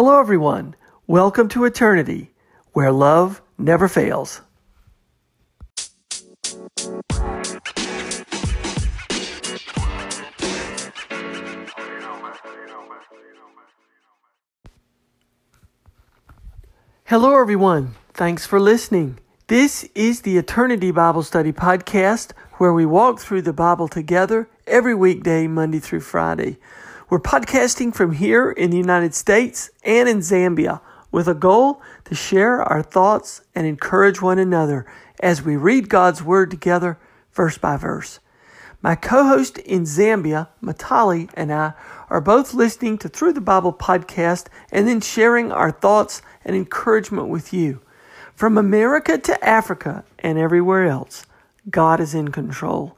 Hello, everyone. Welcome to Eternity, where love never fails. Hello, everyone. Thanks for listening. This is the Eternity Bible Study Podcast, where we walk through the Bible together every weekday, Monday through Friday. We're podcasting from here in the United States and in Zambia with a goal to share our thoughts and encourage one another as we read God's Word together, verse by verse. My co host in Zambia, Matali, and I are both listening to Through the Bible podcast and then sharing our thoughts and encouragement with you. From America to Africa and everywhere else, God is in control.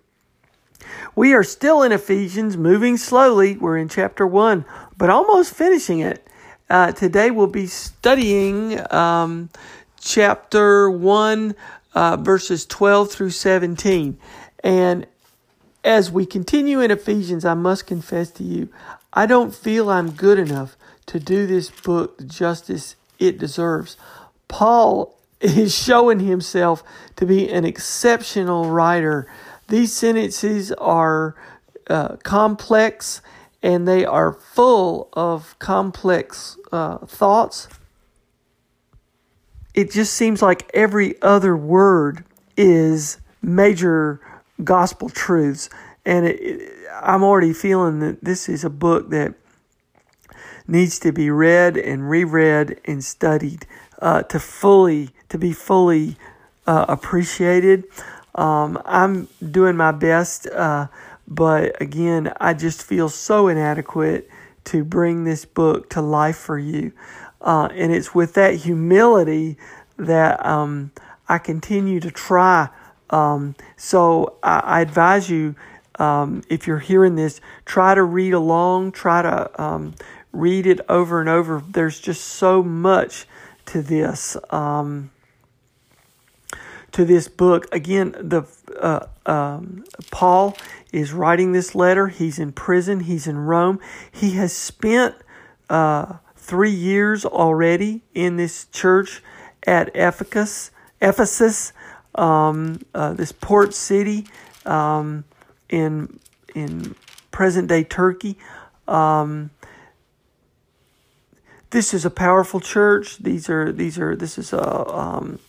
We are still in Ephesians, moving slowly. We're in chapter 1, but almost finishing it. Uh, today we'll be studying um, chapter 1, uh, verses 12 through 17. And as we continue in Ephesians, I must confess to you, I don't feel I'm good enough to do this book the justice it deserves. Paul is showing himself to be an exceptional writer these sentences are uh, complex and they are full of complex uh, thoughts. It just seems like every other word is major gospel truths. And it, it, I'm already feeling that this is a book that needs to be read and reread and studied uh, to fully to be fully uh, appreciated. Um, I'm doing my best, uh, but again, I just feel so inadequate to bring this book to life for you. Uh, and it's with that humility that um, I continue to try. Um, so I, I, advise you, um, if you're hearing this, try to read along, try to um, read it over and over. There's just so much to this. Um, to this book. Again, the uh, um, Paul is writing this letter. He's in prison. He's in Rome. He has spent uh, three years already in this church at Ephesus. Ephesus, um, uh, this port city um, in in present day Turkey. Um, this is a powerful church. These are these are this is a um,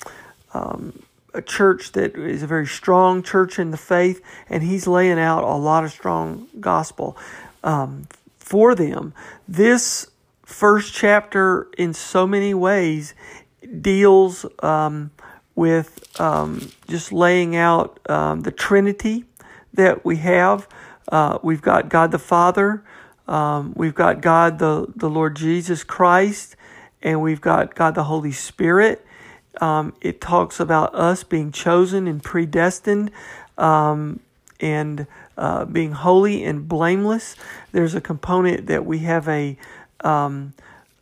um, a church that is a very strong church in the faith, and he's laying out a lot of strong gospel um, for them. This first chapter, in so many ways, deals um, with um, just laying out um, the Trinity that we have. Uh, we've got God the Father, um, we've got God the, the Lord Jesus Christ, and we've got God the Holy Spirit um, it talks about us being chosen and predestined um, and uh, being holy and blameless. There's a component that we have a um,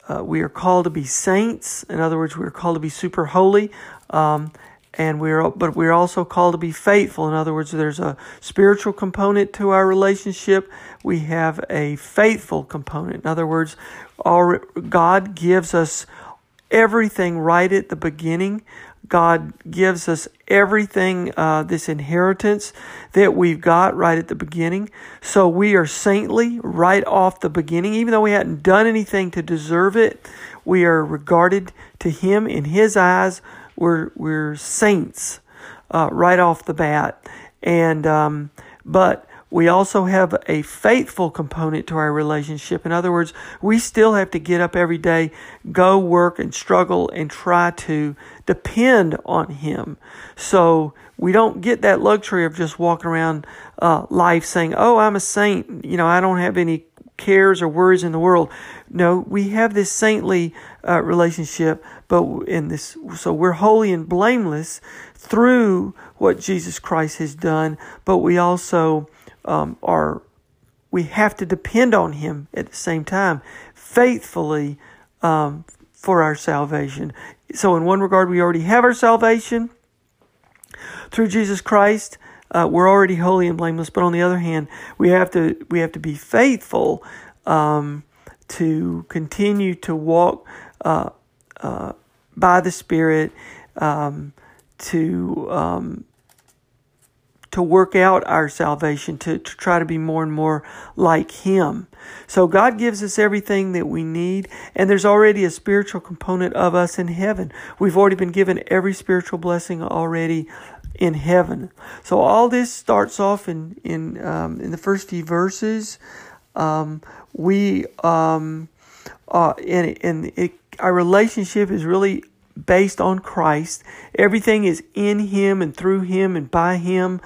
uh, we are called to be saints. In other words, we are called to be super holy. Um, and we're but we're also called to be faithful. In other words, there's a spiritual component to our relationship. We have a faithful component. In other words, our, God gives us everything right at the beginning. God gives us everything, uh, this inheritance that we've got right at the beginning. So we are saintly right off the beginning. Even though we hadn't done anything to deserve it, we are regarded to Him in His eyes. We're, we're saints uh, right off the bat. And, um, but we also have a faithful component to our relationship. In other words, we still have to get up every day, go work and struggle and try to depend on Him. So we don't get that luxury of just walking around uh, life saying, Oh, I'm a saint. You know, I don't have any cares or worries in the world. No, we have this saintly uh, relationship, but in this, so we're holy and blameless through what Jesus Christ has done, but we also um, are, we have to depend on Him at the same time, faithfully um, for our salvation. So, in one regard, we already have our salvation through Jesus Christ. Uh, we're already holy and blameless, but on the other hand, we have to we have to be faithful um, to continue to walk uh, uh, by the Spirit, um, to um, to work out our salvation, to, to try to be more and more like Him. So God gives us everything that we need, and there's already a spiritual component of us in heaven. We've already been given every spiritual blessing already in heaven. So all this starts off in in um, in the first few verses. Um, we um, uh, and and it, our relationship is really based on Christ. Everything is in Him and through Him and by Him.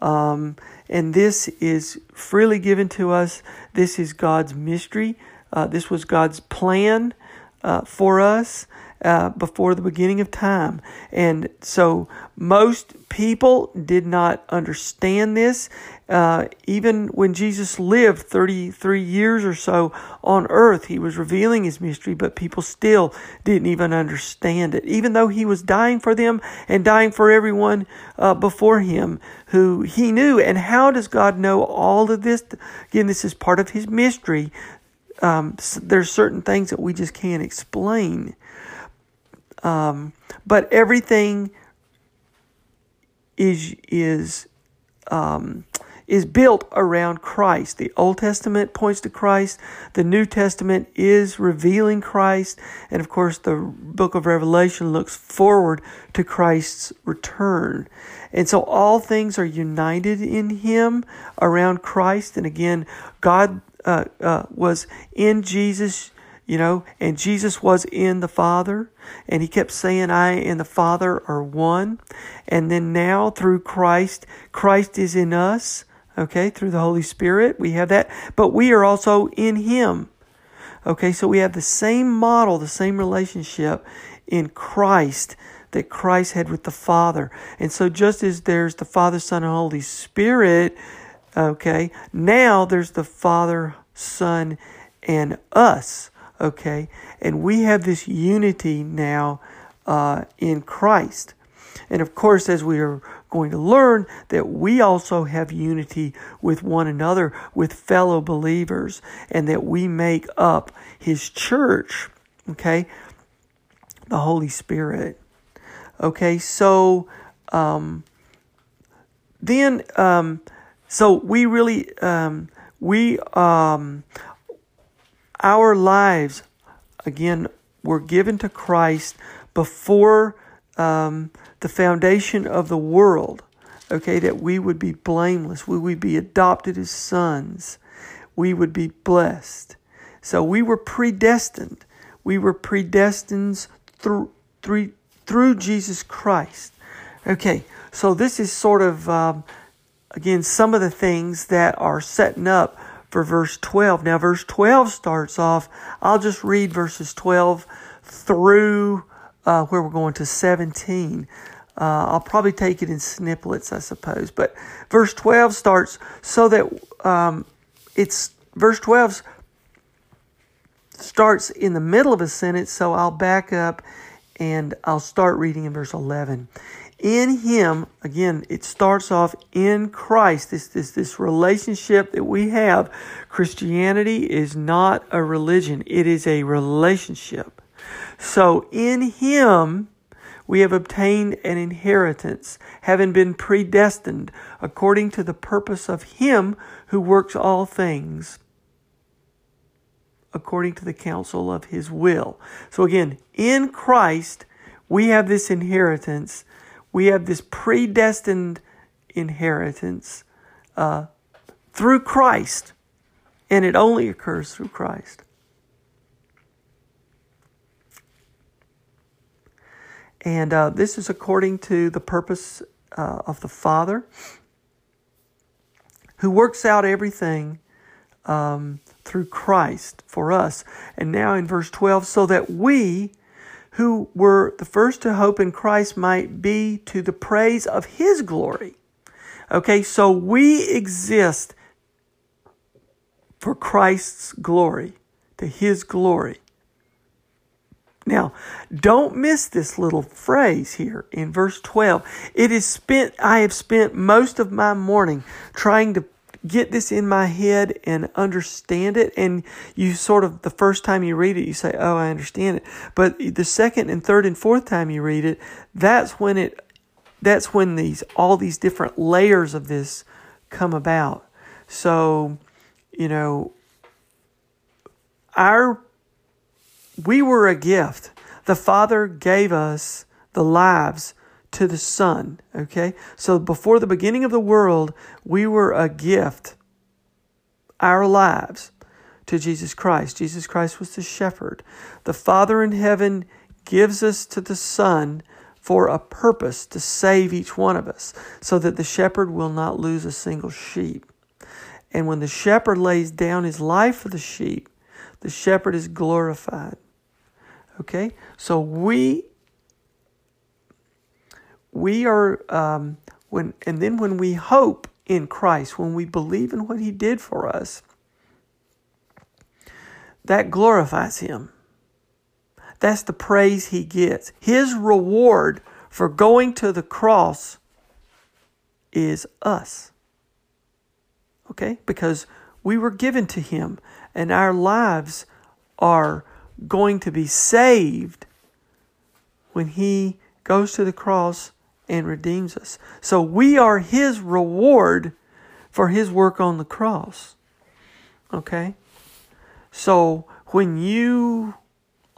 Um, and this is freely given to us. This is God's mystery. Uh, this was God's plan uh, for us uh, before the beginning of time. And so most people did not understand this. Uh, even when Jesus lived 33 years or so on earth, he was revealing his mystery, but people still didn't even understand it. Even though he was dying for them and dying for everyone uh, before him who he knew. And how does God know all of this? Again, this is part of his mystery. Um, there's certain things that we just can't explain. Um, but everything is is um, is built around Christ. The Old Testament points to Christ. The New Testament is revealing Christ, and of course, the Book of Revelation looks forward to Christ's return. And so, all things are united in Him around Christ. And again, God uh, uh, was in Jesus you know, and Jesus was in the Father, and he kept saying, I and the Father are one. And then now through Christ, Christ is in us, okay, through the Holy Spirit, we have that, but we are also in him. Okay, so we have the same model, the same relationship in Christ that Christ had with the Father. And so just as there's the Father, Son, and Holy Spirit, okay, now there's the Father, Son, and us. Okay, and we have this unity now uh, in Christ. And of course, as we are going to learn, that we also have unity with one another, with fellow believers, and that we make up His church. Okay, the Holy Spirit. Okay, so um, then, um, so we really, um, we um, our lives, again, were given to Christ before um, the foundation of the world. Okay, that we would be blameless, we would be adopted as sons, we would be blessed. So we were predestined. We were predestined through through through Jesus Christ. Okay, so this is sort of um, again some of the things that are setting up for verse 12. Now, verse 12 starts off, I'll just read verses 12 through uh, where we're going to 17. Uh, I'll probably take it in snippets, I suppose. But verse 12 starts so that um, it's verse 12 starts in the middle of a sentence, so I'll back up and I'll start reading in verse 11 in him again it starts off in christ this this this relationship that we have christianity is not a religion it is a relationship so in him we have obtained an inheritance having been predestined according to the purpose of him who works all things according to the counsel of his will so again in christ we have this inheritance we have this predestined inheritance uh, through Christ, and it only occurs through Christ. And uh, this is according to the purpose uh, of the Father, who works out everything um, through Christ for us. And now in verse 12, so that we who were the first to hope in Christ might be to the praise of his glory. Okay, so we exist for Christ's glory, to his glory. Now, don't miss this little phrase here in verse 12. It is spent, I have spent most of my morning trying to get this in my head and understand it. And you sort of, the first time you read it, you say, Oh, I understand it. But the second and third and fourth time you read it, that's when it, that's when these, all these different layers of this come about. So, you know, our we were a gift. The Father gave us the lives to the Son. Okay? So before the beginning of the world, we were a gift, our lives, to Jesus Christ. Jesus Christ was the shepherd. The Father in heaven gives us to the Son for a purpose to save each one of us, so that the shepherd will not lose a single sheep. And when the shepherd lays down his life for the sheep, the shepherd is glorified. Okay? So we we are um, when and then when we hope in Christ, when we believe in what he did for us, that glorifies him. That's the praise he gets. His reward for going to the cross is us. Okay? Because we were given to him and our lives are going to be saved when he goes to the cross and redeems us. So we are his reward for his work on the cross. Okay? So when you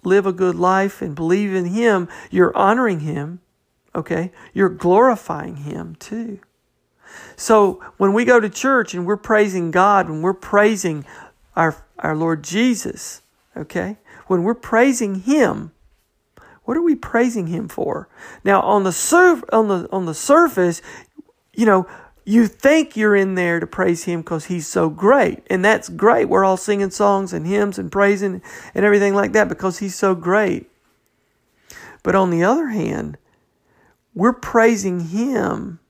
live a good life and believe in him, you're honoring him. Okay? You're glorifying him too. So when we go to church and we're praising God, when we're praising our, our Lord Jesus, okay? When we're praising Him, what are we praising Him for? Now, on the surf, on the on the surface, you know, you think you're in there to praise Him because He's so great, and that's great. We're all singing songs and hymns and praising and everything like that because He's so great. But on the other hand, we're praising Him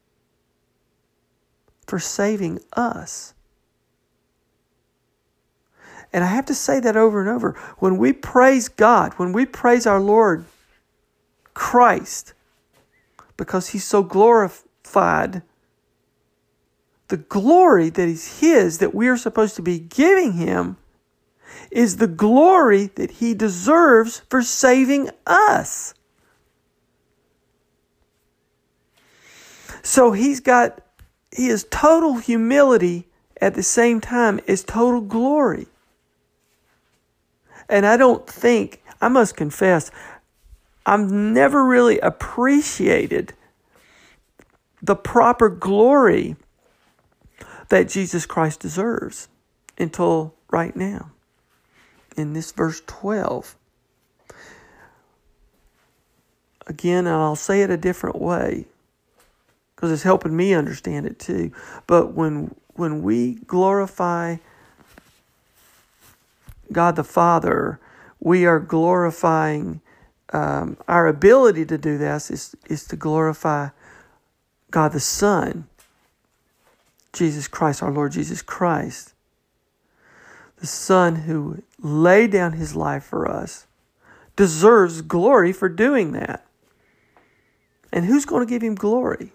for saving us. And I have to say that over and over. When we praise God, when we praise our Lord Christ, because He's so glorified, the glory that is His, that we are supposed to be giving Him, is the glory that He deserves for saving us. So He's got, He is total humility at the same time as total glory. And I don't think, I must confess, I've never really appreciated the proper glory that Jesus Christ deserves until right now. In this verse 12. Again, and I'll say it a different way because it's helping me understand it too. But when when we glorify God the Father, we are glorifying um, our ability to do this is, is to glorify God the Son, Jesus Christ, our Lord Jesus Christ, the Son who laid down his life for us, deserves glory for doing that. And who's going to give him glory?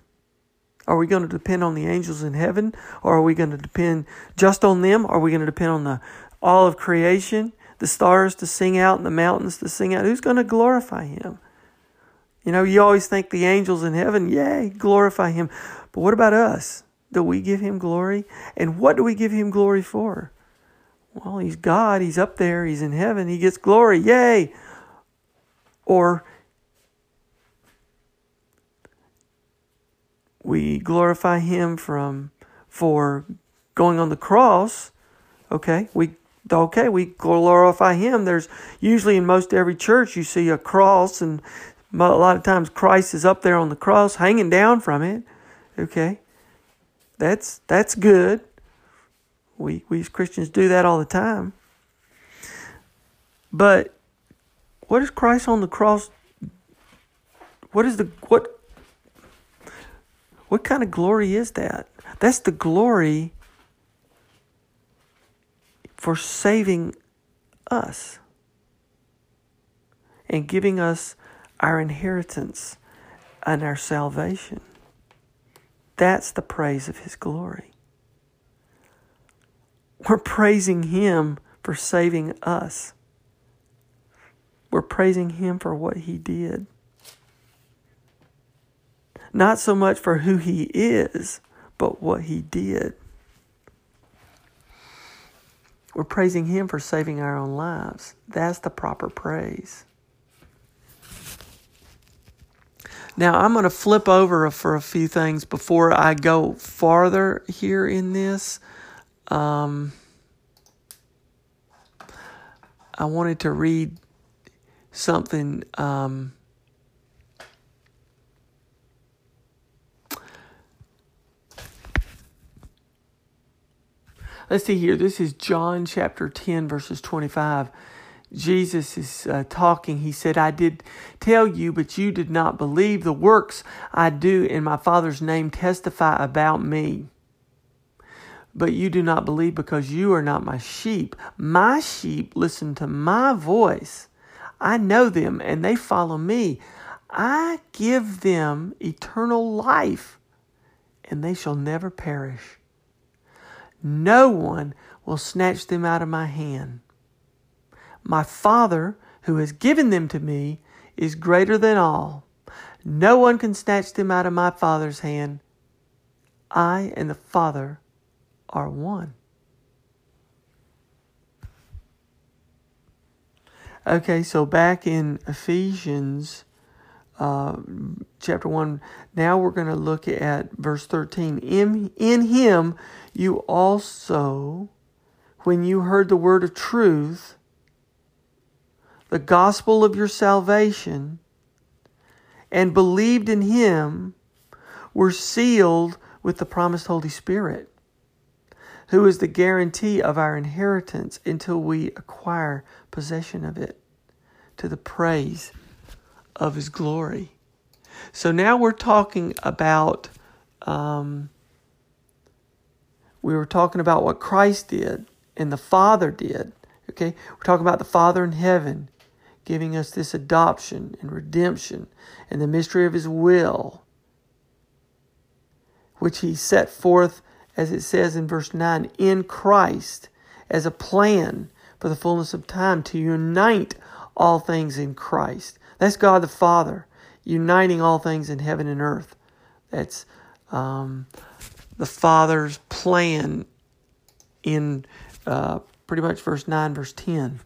Are we going to depend on the angels in heaven? Or are we going to depend just on them? Are we going to depend on the all of creation, the stars to sing out and the mountains to sing out. Who's going to glorify him? You know, you always think the angels in heaven, yay, glorify him. But what about us? Do we give him glory? And what do we give him glory for? Well, he's God. He's up there. He's in heaven. He gets glory. Yay. Or we glorify him from for going on the cross. Okay, we okay, we glorify Him. There's usually in most every church you see a cross, and a lot of times Christ is up there on the cross, hanging down from it. Okay, that's that's good. We, we as Christians do that all the time. But what is Christ on the cross? What is the what what kind of glory is that? That's the glory for saving us and giving us our inheritance and our salvation. That's the praise of His glory. We're praising Him for saving us. We're praising Him for what He did. Not so much for who He is, but what He did. We're praising Him for saving our own lives. That's the proper praise. Now, I'm going to flip over for a few things before I go farther here in this. Um, I wanted to read something. Um, let's see here. This is John chapter 10, verses 25. Jesus is uh, talking. He said, I did tell you, but you did not believe. The works I do in my Father's name testify about me. But you do not believe because you are not my sheep. My sheep listen to my voice. I know them and they follow me. I give them eternal life and they shall never perish. No one will snatch them out of my hand. My Father, who has given them to me, is greater than all. No one can snatch them out of my Father's hand. I and the Father are one. Okay, so back in Ephesians uh, chapter 1, now we're going to look at verse 13. In, in him you also, when you heard the word of truth, the gospel of your salvation and believed in him were sealed with the promised Holy Spirit, who is the guarantee of our inheritance until we acquire possession of it to the praise of his glory. So now we're talking about, um, we were talking about what Christ did and the Father did. Okay, we're talking about the Father in heaven giving us this adoption and redemption and the mystery of His will, which He set forth, as it says in verse 9, in Christ as a plan for the fullness of time to unite all things in Christ. That's God the Father uniting all things in heaven and earth. That's um, the Father's plan in uh, pretty much verse 9, verse 10.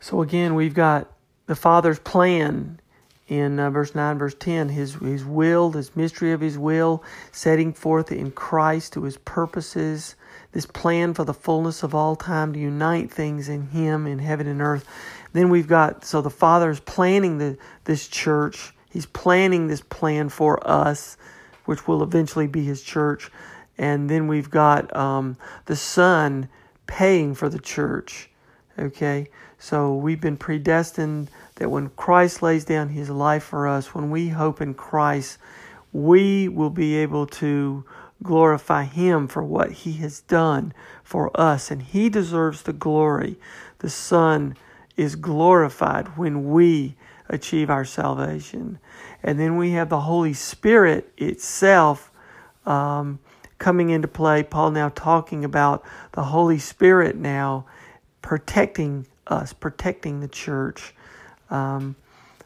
So again, we've got the Father's plan in uh, verse 9, verse 10, his, his will, this mystery of his will, setting forth in Christ to his purposes, this plan for the fullness of all time to unite things in him in heaven and earth. Then we've got, so the Father is planning the, this church. He's planning this plan for us, which will eventually be his church. And then we've got um, the Son paying for the church. Okay? So we've been predestined that when Christ lays down his life for us, when we hope in Christ, we will be able to glorify him for what he has done for us. And he deserves the glory. The Son is glorified when we achieve our salvation. And then we have the Holy Spirit itself um, coming into play. Paul now talking about the Holy Spirit now protecting us, protecting the church. Um,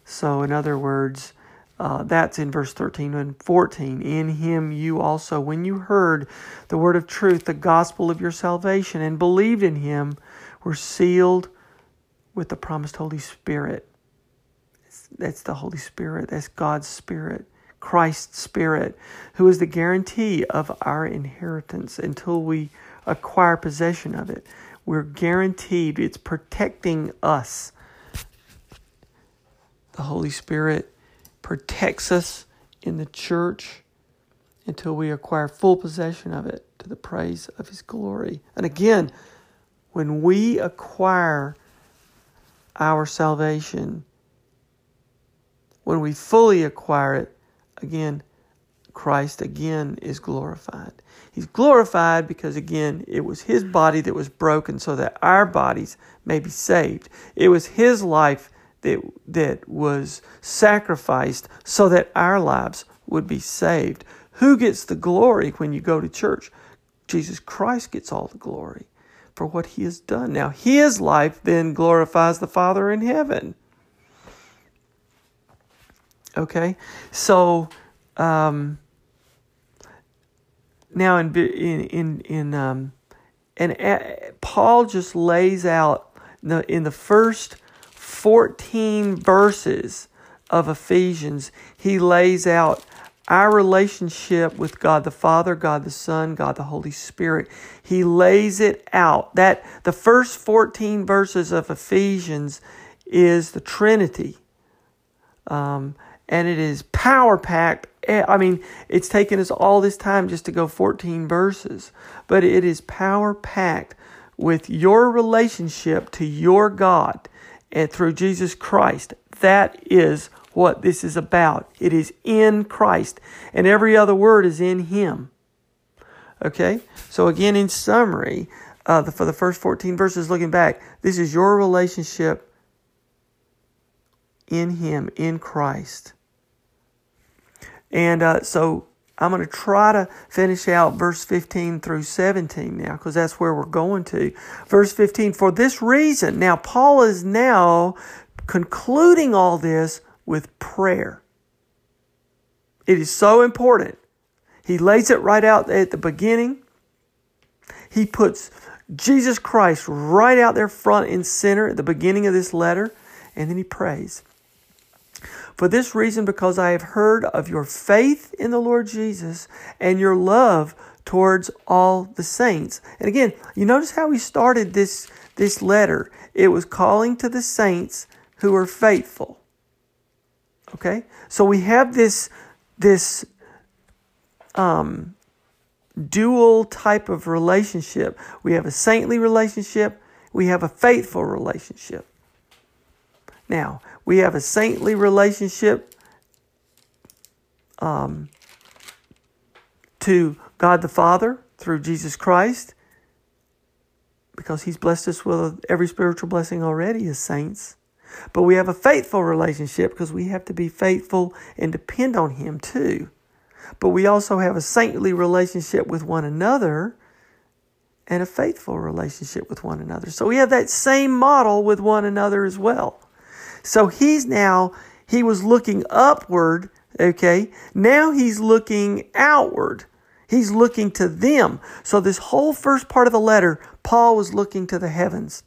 so, in other words, uh, that's in verse 13 and 14. In him you also, when you heard the word of truth, the gospel of your salvation, and believed in him, were sealed with the promised Holy Spirit. That's the Holy Spirit, that's God's Spirit. Christ's Spirit, who is the guarantee of our inheritance until we acquire possession of it. We're guaranteed, it's protecting us. The Holy Spirit protects us in the church until we acquire full possession of it to the praise of his glory. And again, when we acquire our salvation, when we fully acquire it, again, Christ again is glorified. He's glorified because, again, it was His body that was broken so that our bodies may be saved. It was His life that, that was sacrificed so that our lives would be saved. Who gets the glory when you go to church? Jesus Christ gets all the glory for what He has done. Now, His life then glorifies the Father in heaven. Okay, so um, now in in in, um, and uh, Paul just lays out the, in the first fourteen verses of Ephesians, he lays out our relationship with God the Father, God the Son, God the Holy Spirit. He lays it out. That the first 14 verses of Ephesians is the Trinity. Um, and it is power packed. Eh, I mean, it's taken us all this time just to go 14 verses, but it is power packed with your relationship to your God and through Jesus Christ. That is what this is about. It is in Christ, and every other word is in Him. Okay? So, again, in summary, uh, the, for the first 14 verses looking back, this is your relationship in Him, in Christ. And uh, so I'm going to try to finish out verse 15 through 17 now because that's where we're going to. Verse 15, for this reason, now Paul is now concluding all this with prayer. It is so important. He lays it right out at the beginning. He puts Jesus Christ right out there front and center at the beginning of this letter, and then he prays. For this reason, because I have heard of your faith in the Lord Jesus and your love towards all the saints. And again, you notice how he started this, this letter. It was calling to the saints who are faithful. Okay? So we have this, this um, dual type of relationship. We have a saintly relationship, we have a faithful relationship. Now, we have a saintly relationship um, to God the Father through Jesus Christ because He's blessed us with every spiritual blessing already as saints. But we have a faithful relationship because we have to be faithful and depend on Him too. But we also have a saintly relationship with one another and a faithful relationship with one another. So we have that same model with one another as well. So he's now, he was looking upward, okay? Now he's looking outward. He's looking to them. So this whole first part of the letter, Paul was looking to the heavens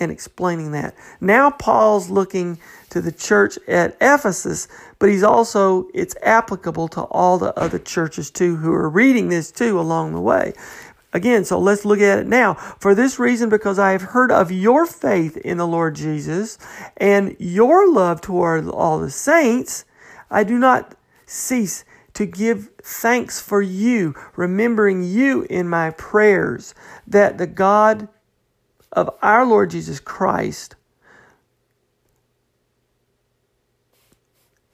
and explaining that. Now Paul's looking to the church at Ephesus, but he's also, it's applicable to all the other churches too who are reading this too along the way. Again, so let's look at it now. For this reason, because I have heard of your faith in the Lord Jesus and your love toward all the saints, I do not cease to give thanks for you, remembering you in my prayers, that the God of our Lord Jesus Christ,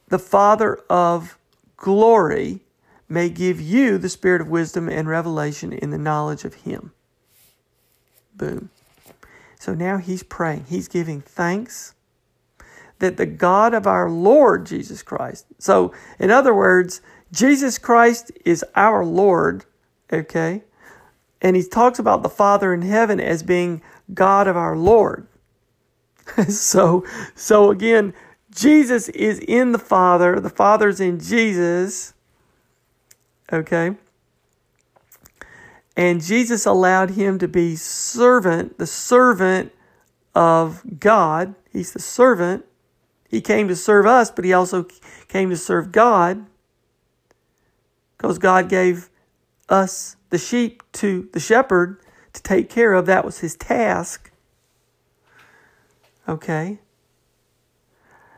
the Father of glory, may give you the spirit of wisdom and revelation in the knowledge of Him. Boom. So now he's praying, he's giving thanks that the God of our Lord Jesus Christ. So, in other words, Jesus Christ is our Lord, okay? And he talks about the Father in heaven as being God of our Lord. so, so again, Jesus is in the Father, the Father's in Jesus, Okay? And Jesus allowed him to be servant, the servant of God. He's the servant. He came to serve us, but he also came to serve God because God gave us the sheep to the shepherd to take care of. That was his task. Okay?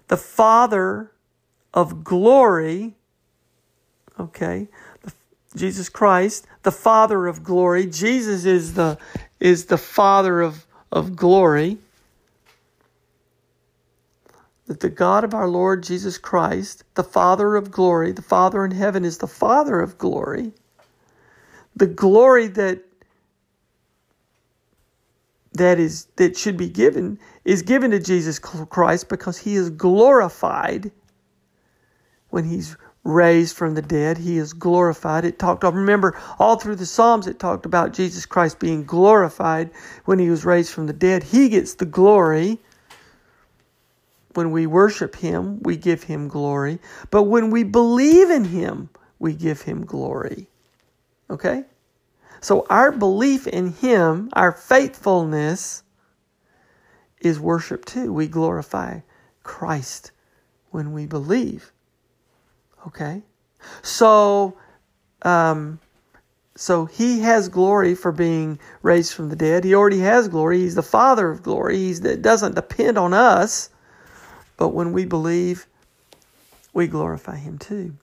The Father of glory Okay, Jesus Christ, the Father of glory. Jesus is the is the Father of of glory. That the God of our Lord Jesus Christ, the Father of glory, the Father in heaven is the Father of glory. The glory that that is that should be given is given to Jesus Christ because he is glorified when he's raised from the dead. He is glorified. It talked remember, all through the Psalms, it talked about Jesus Christ being glorified when he was raised from the dead. He gets the glory. When we worship him, we give him glory. But when we believe in him, we give him glory. Okay? So our belief in him, our faithfulness, is worship too. We glorify Christ when we believe. Okay? So, um, so he has glory for being raised from the dead. He already has glory. He's the Father of glory. He's, it doesn't depend on us. But when we believe, we glorify him too.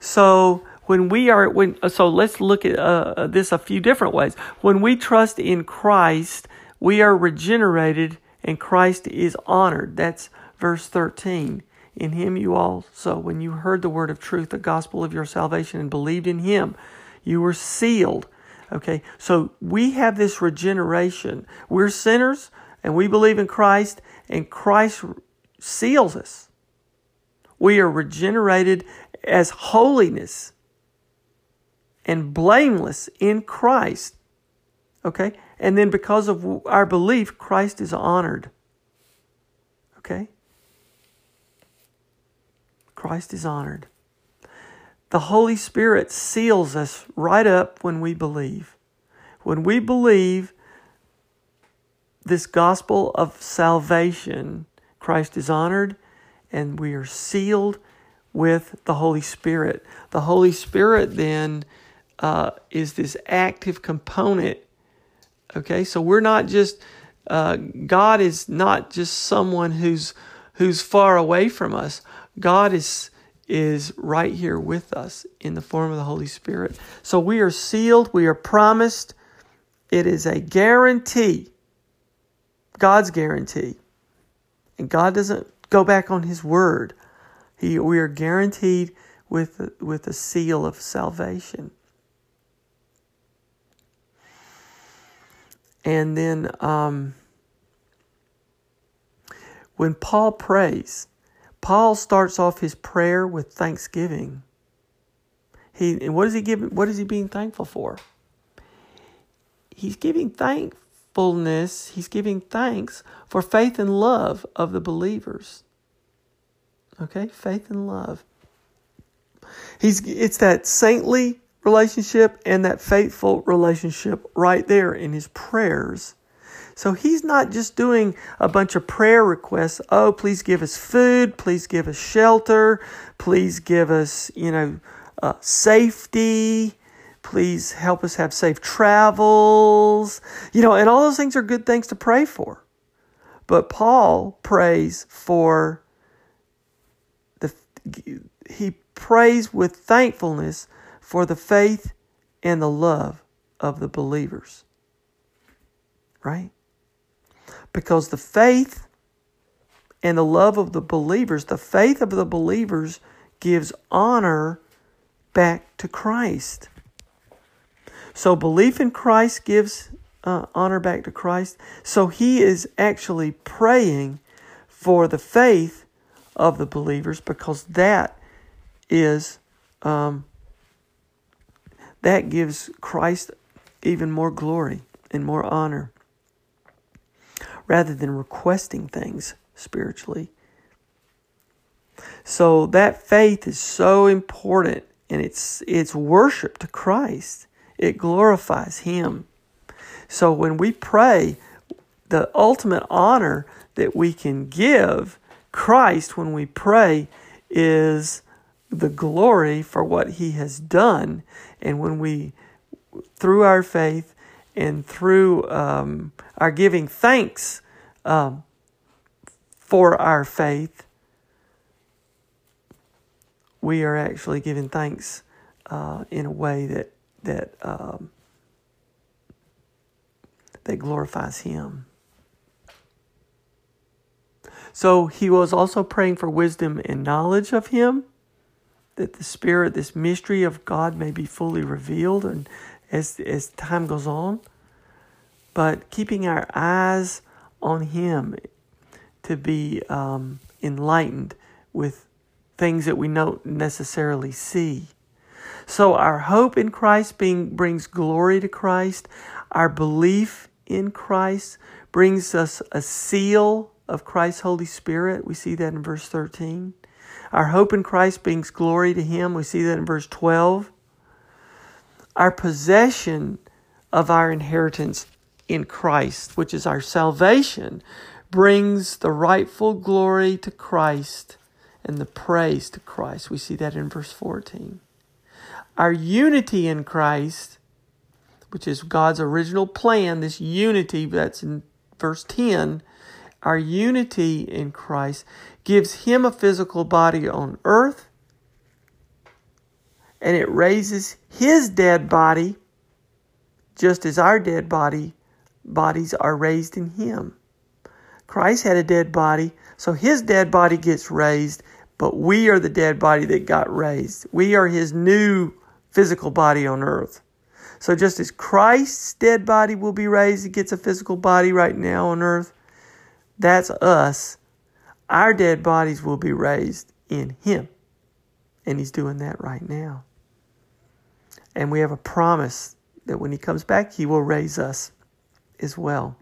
So when we are when so let's look at uh, this a few different ways. When we trust in Christ, we are regenerated and Christ is honored. That's verse 13. In him you also, when you heard the word of truth, the gospel of your salvation, and believed in him, you were sealed. Okay, so we have this regeneration. We're sinners and we believe in Christ, and Christ seals us. We are regenerated as holiness and blameless in Christ. Okay? And then because of our belief, Christ is honored. Okay? Christ is honored. The Holy Spirit seals us right up when we believe. When we believe this gospel of salvation, Christ is honored and we are sealed with the Holy Spirit. The Holy Spirit then uh, is this active component. Okay, so we're not just, uh, God is not just someone who's who's far away from us. God is is right here with us in the form of the Holy Spirit. So we are sealed, we are promised. It is a guarantee. God's guarantee. And God doesn't go back on his word. He we are guaranteed with with a seal of salvation. And then um, when Paul prays, Paul starts off his prayer with thanksgiving. He and what is he giving? What is he being thankful for? He's giving thankfulness. He's giving thanks for faith and love of the believers. Okay, faith and love. He's it's that saintly relationship and that faithful relationship right there in his prayers. So he's not just doing a bunch of prayer requests. Oh, please give us food. Please give us shelter. Please give us, you know, uh, safety. Please help us have safe travels. You know, and all those things are good things to pray for. But Paul prays for the, he prays with thankfulness for the faith and the love of the believers. Right? Because the faith and the love of the believers, the faith of the believers gives honor back to Christ. So belief in Christ gives uh, honor back to Christ. So he is actually praying for the faith of the believers because that is um, that gives Christ even more glory and more honor rather than requesting things spiritually. So that faith is so important and it's it's worship to Christ. It glorifies him. So when we pray, the ultimate honor that we can give Christ when we pray is the glory for what he has done. And when we, through our faith and through um, our giving thanks um, for our faith, we are actually giving thanks uh, in a way that that um, that glorifies Him. So he was also praying for wisdom and knowledge of Him, that the Spirit, this mystery of God, may be fully revealed, and as as time goes on. But keeping our eyes on Him to be um, enlightened with things that we don't necessarily see. So our hope in Christ being brings glory to Christ. Our belief in Christ brings us a seal of Christ's Holy Spirit. We see that in verse 13. Our hope in Christ brings glory to Him. We see that in verse 12. Our possession of our inheritance in Christ, which is our salvation, brings the rightful glory to Christ and the praise to Christ. We see that in verse 14. Our unity in Christ, which is God's original plan, this unity that's in verse 10, our unity in Christ gives him a physical body on earth and it raises his dead body just as our dead body bodies are raised in him. Christ had a dead body, so his dead body gets raised, but we are the dead body that got raised. We are his new physical body on earth. So just as Christ's dead body will be raised, he gets a physical body right now on earth, that's us. Our dead bodies will be raised in him. And he's doing that right now. And we have a promise that when he comes back, he will raise us as well.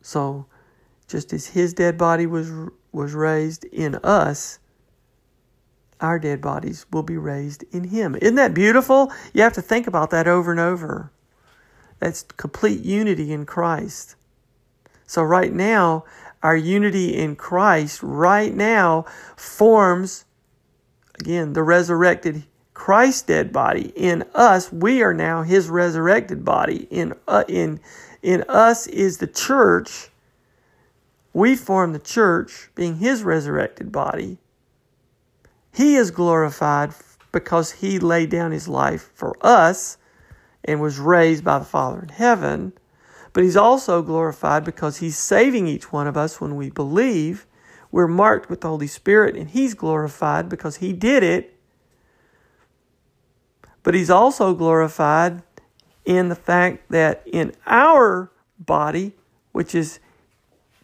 So, just as his dead body was was raised in us, our dead bodies will be raised in him. Isn't that beautiful? You have to think about that over and over. That's complete unity in Christ. So right now, our unity in Christ right now forms again the resurrected Christ dead body. In us we are now his resurrected body. In uh, in in us is the church. We form the church being his resurrected body. He is glorified because he laid down his life for us and was raised by the Father in heaven but he's also glorified because he's saving each one of us when we believe we're marked with the Holy Spirit and he's glorified because he did it but he's also glorified in the fact that in our body, which is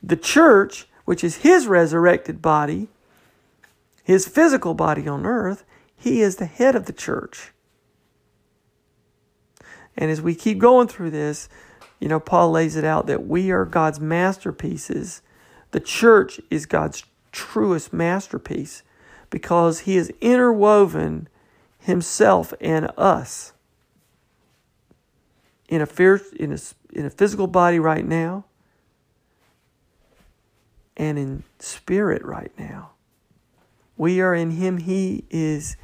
the church, which is his resurrected body, his physical body on earth, he is the head of the church. And as we keep going through this, you know, Paul lays it out that we are God's masterpieces. The church is God's truest masterpiece because he is interwoven himself and us in a, fierce, in a, in a physical body right now and in spirit right now. We are in him, he is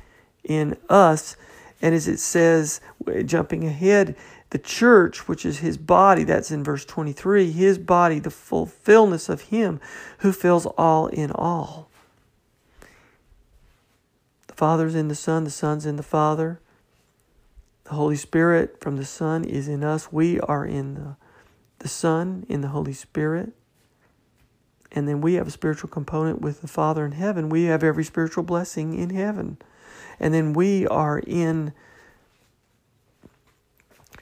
in us. And as it says, jumping ahead, the church, which is his body, that's in verse 23, his body, the fulfillment of him who fills all in all. The Father's in the Son, the Son's in the Father. The Holy Spirit from the Son is in us. We are in the, the Son, in the Holy Spirit. And then we have a spiritual component with the Father in heaven. We have every spiritual blessing in heaven. And then we are in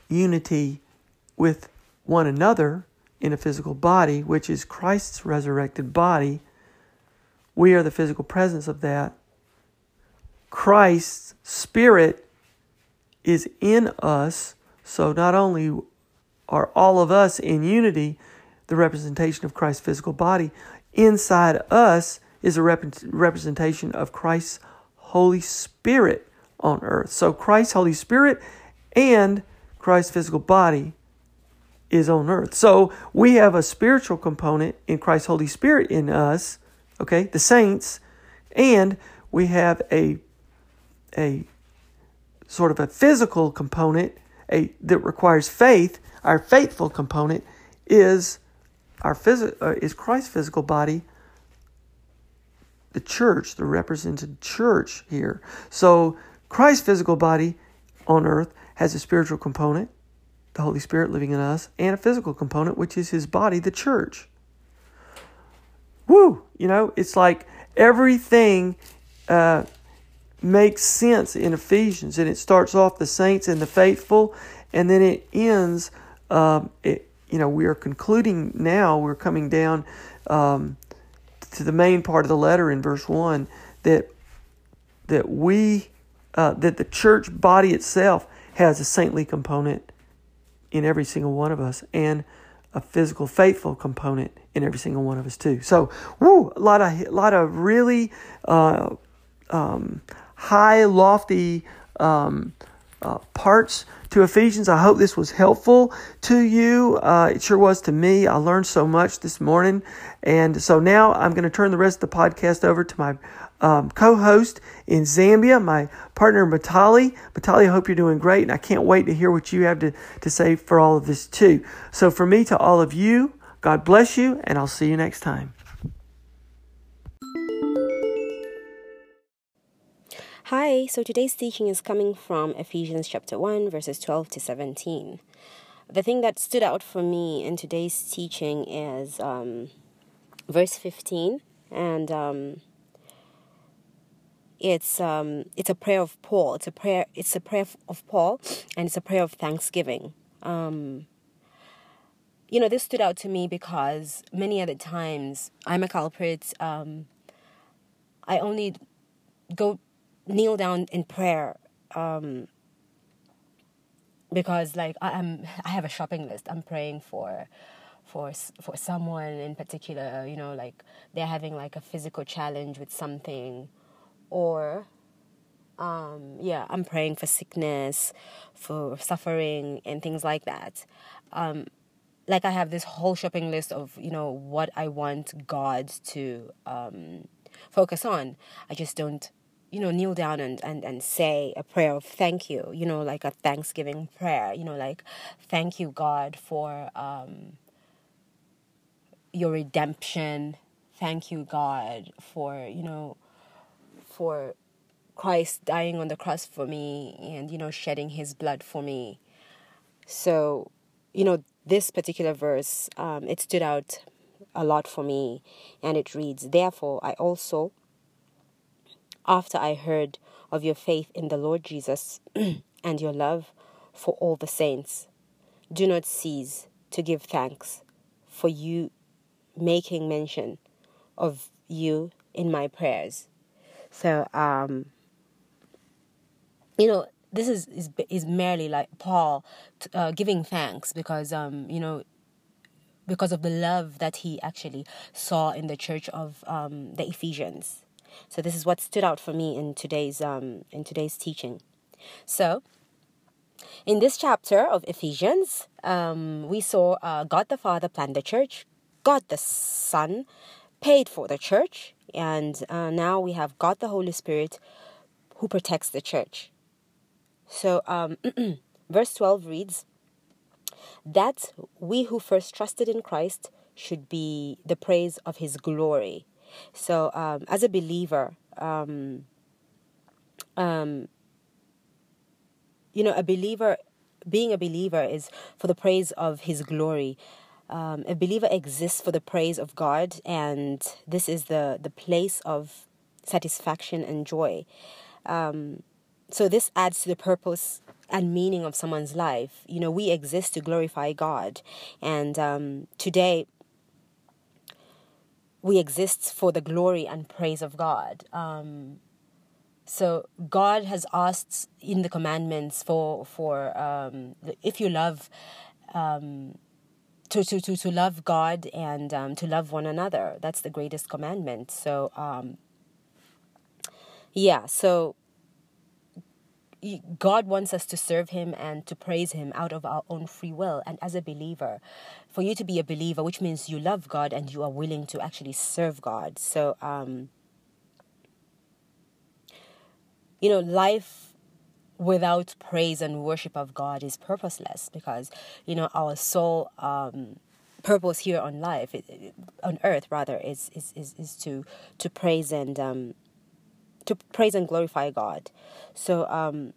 unity with one another in a physical body, which is Christ's resurrected body. We are the physical presence of that. Christ's Spirit is in us. So not only are all of us in unity, the representation of Christ's physical body, inside us is a rep- representation of Christ's Holy Spirit on earth. So Christ's Holy Spirit and Christ's physical body is on earth. So we have a spiritual component in Christ's Holy Spirit in us, okay, the saints, and we have a a sort of a physical component a, that requires faith, our faithful component is our phys- uh, is Christ's physical body the church, the represented church here. So Christ's physical body on earth has a spiritual component, the Holy Spirit living in us, and a physical component, which is his body, the church. Woo! You know, it's like everything uh, makes sense in Ephesians, and it starts off the saints and the faithful, and then it ends. Um, it, you know, we are concluding now. We're coming down um, to the main part of the letter in verse one that that we uh, that the church body itself has a saintly component in every single one of us, and a physical faithful component in every single one of us too. So, woo, a lot of a lot of really uh, um, high, lofty um, uh, parts to Ephesians. I hope this was helpful to you. Uh, it sure was to me. I learned so much this morning, and so now I'm going to turn the rest of the podcast over to my um, co-host in Zambia, my partner Matali. Matali, I hope you're doing great, and I can't wait to hear what you have to, to say for all of this too. So for me to all of you, God bless you, and I'll see you next time. Hi, so today's teaching is coming from Ephesians chapter 1, verses 12 to 17. The thing that stood out for me in today's teaching is um, verse 15, and um, it's um it's a prayer of Paul. It's a prayer. It's a prayer of Paul, and it's a prayer of thanksgiving. Um, you know, this stood out to me because many other times I'm a culprit. Um, I only go kneel down in prayer um, because, like, I am I have a shopping list. I'm praying for for for someone in particular. You know, like they're having like a physical challenge with something or um, yeah, I'm praying for sickness, for suffering, and things like that. Um, like I have this whole shopping list of you know what I want God to um, focus on. I just don't you know kneel down and, and and say a prayer of thank you. You know, like a Thanksgiving prayer. You know, like thank you God for um, your redemption. Thank you God for you know for Christ dying on the cross for me and, you know, shedding his blood for me. So, you know, this particular verse, um, it stood out a lot for me. And it reads, Therefore, I also, after I heard of your faith in the Lord Jesus and your love for all the saints, do not cease to give thanks for you making mention of you in my prayers. So, um, you know, this is is is merely like Paul uh, giving thanks because um, you know because of the love that he actually saw in the church of um, the Ephesians. So this is what stood out for me in today's um, in today's teaching. So in this chapter of Ephesians, um, we saw uh, God the Father planned the church, God the Son paid for the church, and uh, now we have God the Holy Spirit who protects the church. So, um, verse 12 reads that we who first trusted in Christ should be the praise of his glory. So, um, as a believer, um, um, you know, a believer, being a believer is for the praise of his glory um, a believer exists for the praise of God, and this is the, the place of satisfaction and joy. Um, so, this adds to the purpose and meaning of someone's life. You know, we exist to glorify God, and um, today we exist for the glory and praise of God. Um, so God has asked in the commandments for for um, if you love um, to, to, to, to love God and um, to love one another. That's the greatest commandment. So, um, yeah, so God wants us to serve Him and to praise Him out of our own free will. And as a believer, for you to be a believer, which means you love God and you are willing to actually serve God. So, um, you know, life without praise and worship of God is purposeless because you know our sole um, purpose here on life, on earth rather, is is, is, is to to praise and um, to praise and glorify God. So um,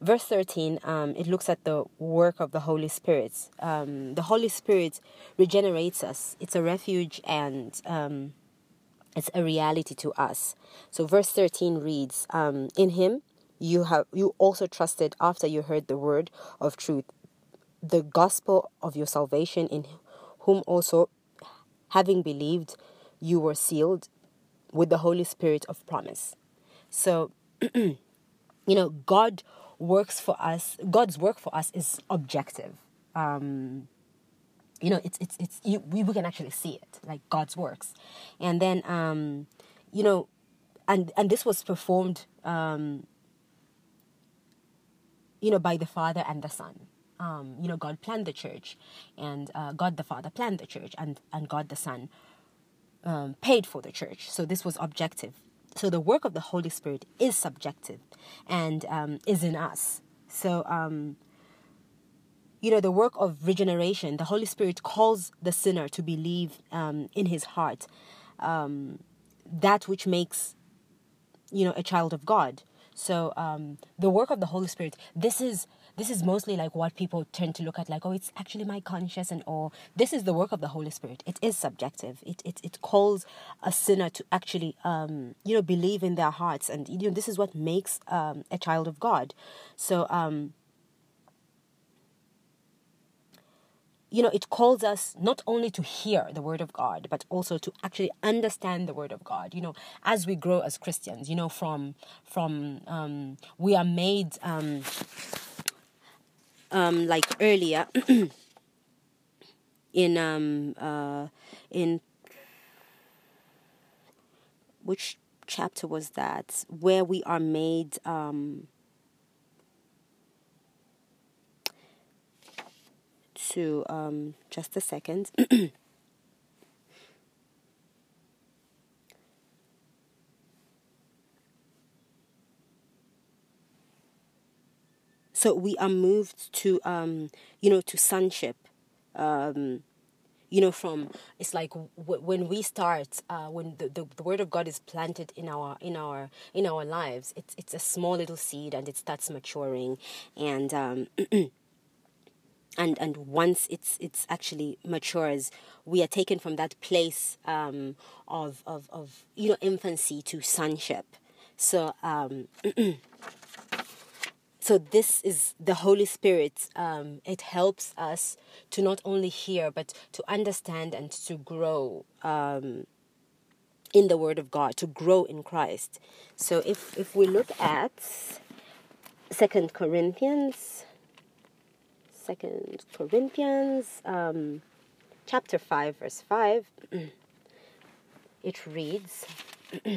verse 13 um, it looks at the work of the holy spirit. Um, the holy spirit regenerates us. It's a refuge and um, it's a reality to us. So verse 13 reads um, in him you have you also trusted after you heard the word of truth the gospel of your salvation in whom also having believed you were sealed with the holy spirit of promise. So you know god works for us god's work for us is objective. Um, you know it's it's it's you, we, we can actually see it like god's works. And then um, you know and and this was performed um, you know by the father and the son. Um, you know god planned the church and uh, god the father planned the church and and god the son um, paid for the church so this was objective so the work of the Holy Spirit is subjective and um, is in us. So, um, you know, the work of regeneration, the Holy Spirit calls the sinner to believe um, in his heart um, that which makes, you know, a child of God. So um, the work of the Holy Spirit, this is this is mostly like what people tend to look at like oh it's actually my conscience and all. This is the work of the holy spirit. It is subjective. It it, it calls a sinner to actually um, you know believe in their hearts. And you know this is what makes um, a child of god. So um, you know, it calls us not only to hear the word of God, but also to actually understand the word of God. You know, as we grow as Christians, you know, from from um, we are made um, um, like earlier in um, uh, in which chapter was that? Where we are made um, to um, just a second so we are moved to um, you know to sonship um, you know from it's like w- when we start uh, when the, the, the, word of god is planted in our in our in our lives it's it's a small little seed and it starts maturing. And um, and and once it's it's actually matures we are taken from that place um, of, of of you know infancy to sonship. So um, so this is the holy spirit. Um, it helps us to not only hear but to understand and to grow um, in the word of god to grow in christ. So if if we look at second corinthians second corinthians um, chapter 5 verse 5 it reads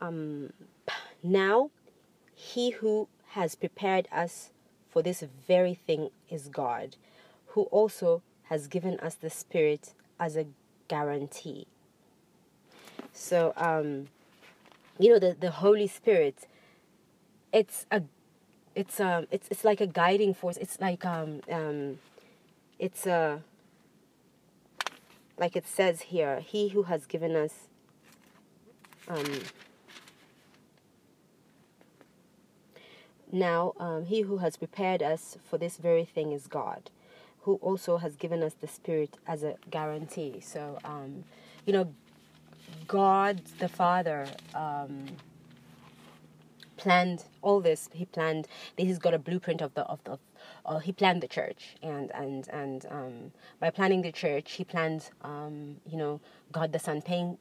um, now he who has prepared us for this very thing is God, who also has given us the Spirit as a guarantee. So, um, you know, the, the Holy Spirit, it's a, it's um, it's it's like a guiding force. It's like um, um, it's a, like it says here, He who has given us, um, Now, um, he who has prepared us for this very thing is God, who also has given us the Spirit as a guarantee. So, um, you know, God the Father um, planned all this. He planned. He's got a blueprint of the of the. Uh, he planned the church, and and and um, by planning the church, he planned, um, you know, God the Son paying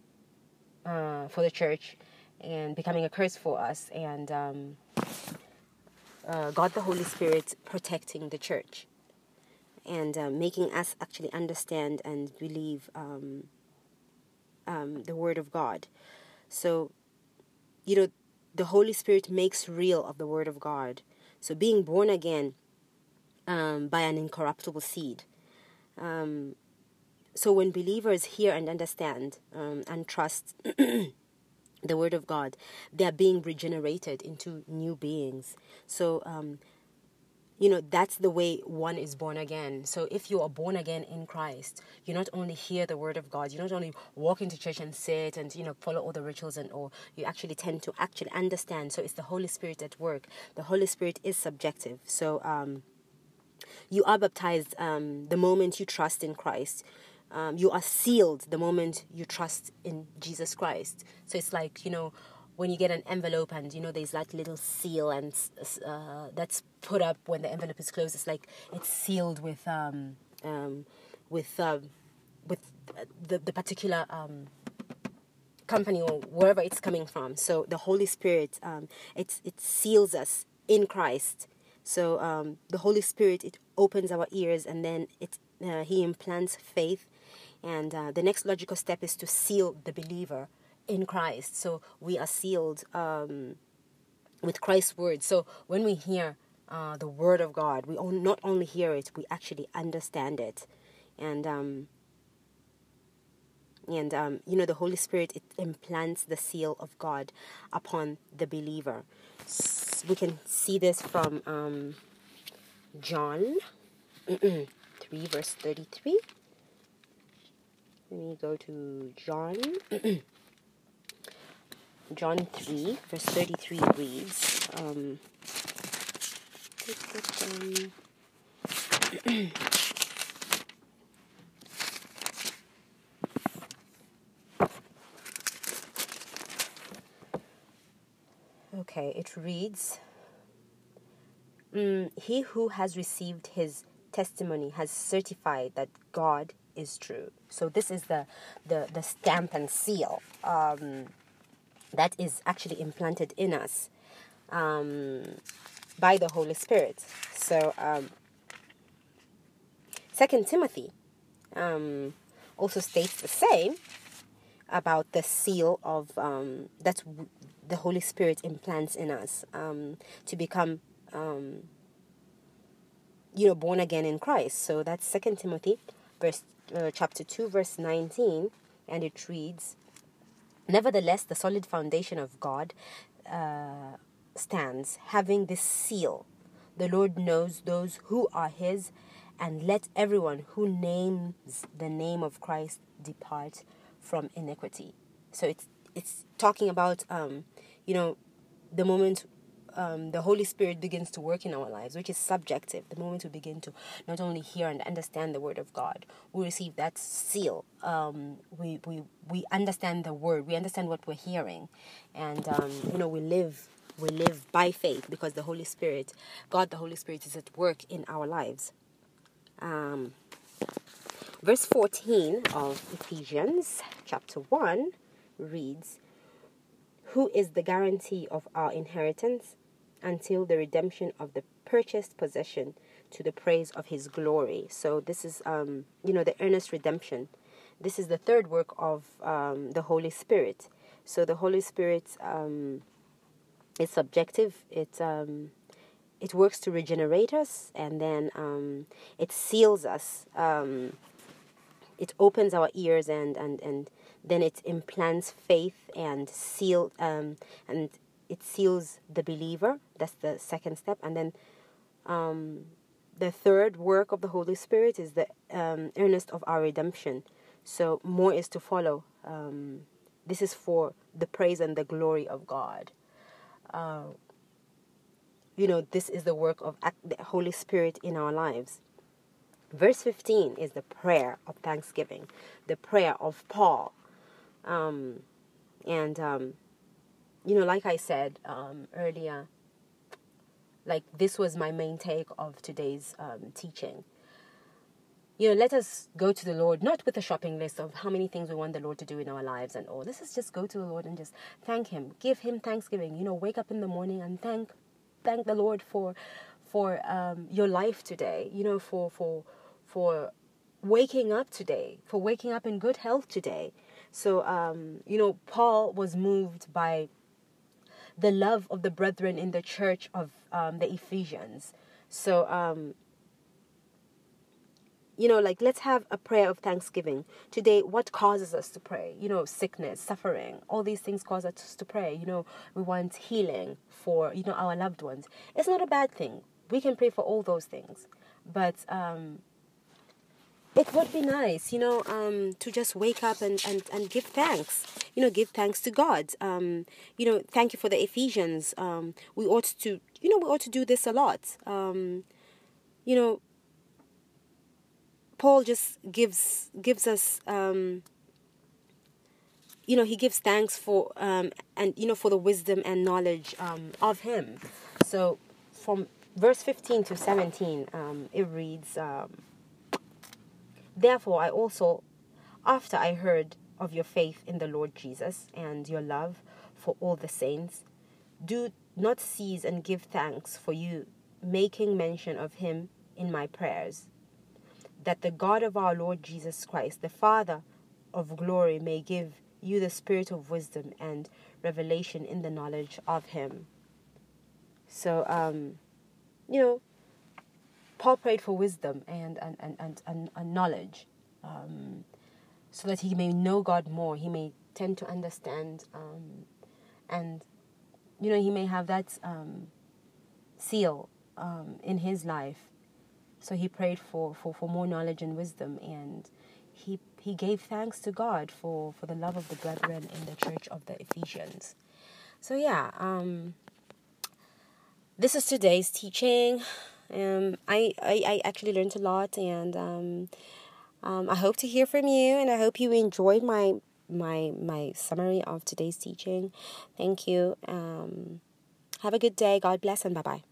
uh, for the church and becoming a curse for us, and um, uh, God the Holy Spirit protecting the church and uh, making us actually understand and believe um, um, the Word of God. So, you know, the Holy Spirit makes real of the Word of God. So, being born again um, by an incorruptible seed. Um, so, when believers hear and understand um, and trust the word of God, they are being regenerated into new beings. So, um, you know that's the way one is born again. So if you are born again in christ you not only hear the word of god you not only walk into church and sit and you know follow all the rituals and all you actually tend to actually understand. So it's the holy spirit at work. The holy spirit is subjective. So um, you are baptized um, the moment you trust in christ um, you are sealed the moment you trust in jesus christ. So it's like you know when you get an envelope and you know there's that little seal and uh, that's put up when the envelope is closed it's like it's sealed with um, um, with uh, with the, the particular um, company or wherever it's coming from. So the holy spirit um, it, it seals us in christ. So um, the holy spirit it opens our ears and then it uh, he implants faith and uh, the next logical step is to seal the believer in Christ. So we are sealed um, with Christ's word. So when we hear uh, the word of God, we not only hear it, we actually understand it. And um, and um, you know the Holy Spirit it implants the seal of God upon the believer. we can see this from um, John three verse thirty three. Let me go to John. John 3, verse 33 reads, um, okay, it reads, mm, He who has received his testimony has certified that God is true. So this is the, the, the stamp and seal. Um, that is actually implanted in us um, by the Holy Spirit. So, um, Second Timothy um, also states the same about the seal of um, that the Holy Spirit implants in us to become, you know, born again in Christ. So that's Second Timothy, verse uh, chapter two, verse nineteen, and it reads. Nevertheless, the solid foundation of God uh, stands, having this seal. The Lord knows those who are His, and let everyone who names the name of Christ depart from iniquity. So it's it's talking about um, you know the moment um, the Holy Spirit begins to work in our lives, which is subjective, the moment we begin to not only hear and understand the Word of God, we receive that seal. Um, we, we, we understand the Word, we understand what we're hearing, and um, you know we live we live by faith because the Holy Spirit, God the Holy Spirit, is at work in our lives. Um, verse 14 of Ephesians chapter 1 reads, Who is the guarantee of our inheritance until the redemption of the purchased possession to the praise of his glory. So this is um, you know the earnest redemption. This is the third work of um, the Holy Spirit. So the Holy Spirit um, is subjective. It um, it works to regenerate us, and then um, it seals us. Um, it opens our ears, and and and then it implants faith and seal um, and it seals the believer. That's the second step. And then um, the third work of the Holy Spirit is the um, earnest of our redemption. So more is to follow. Um, this is for the praise and the glory of God. Uh, you know, this is the work of the Holy Spirit in our lives. Verse 15 is the prayer of thanksgiving, the prayer of Paul. Um, and um, you know, like I said um, earlier, like this was my main take of today's um, teaching. You know, let us go to the Lord, not with a shopping list of how many things we want the Lord to do in our lives and all. This is just go to the Lord and just thank Him, give Him thanksgiving. You know, wake up in the morning and thank, thank the Lord for, for um, your life today. You know, for for for waking up today, for waking up in good health today. So, um, you know, Paul was moved by the love of the brethren in the church of um, the Ephesians. So, um, you know, like let's have a prayer of thanksgiving. Today, what causes us to pray? You know, sickness, suffering, all these things cause us to pray. You know, we want healing for, you know, our loved ones. It's not a bad thing. we can pray for all those things. But um, it would be nice, you know, um, to just wake up and, and, and give thanks. You know, give thanks to God. Um, you know, thank you for the Ephesians. Um, we ought to, you know, we ought to do this a lot. Um, you know, Paul just gives gives us, um, you know, he gives thanks for um, and you know for the wisdom and knowledge um, of him. So from verse fifteen to seventeen, um, it reads. Um, Therefore, I also, after I heard of your faith in the Lord Jesus and your love for all the saints, do not cease and give thanks for you, making mention of him in my prayers, that the God of our Lord Jesus Christ, the Father of glory, may give you the spirit of wisdom and revelation in the knowledge of him. So, um, you know, Paul prayed for wisdom and, and, and, and, and, knowledge um, so that he may know God more. He may tend to understand um, and, you know, he may have that um, seal um, in his life. So he prayed for, for, for more knowledge and wisdom and he, he gave thanks to God for, for the love of the brethren in the church of the Ephesians. So, yeah, um, this is today's teaching. Um, I, I, I actually learned a lot, and um, um, I hope to hear from you, and I hope you enjoyed my my my summary of today's teaching. Thank you. Um, have a good day. God bless, and bye bye.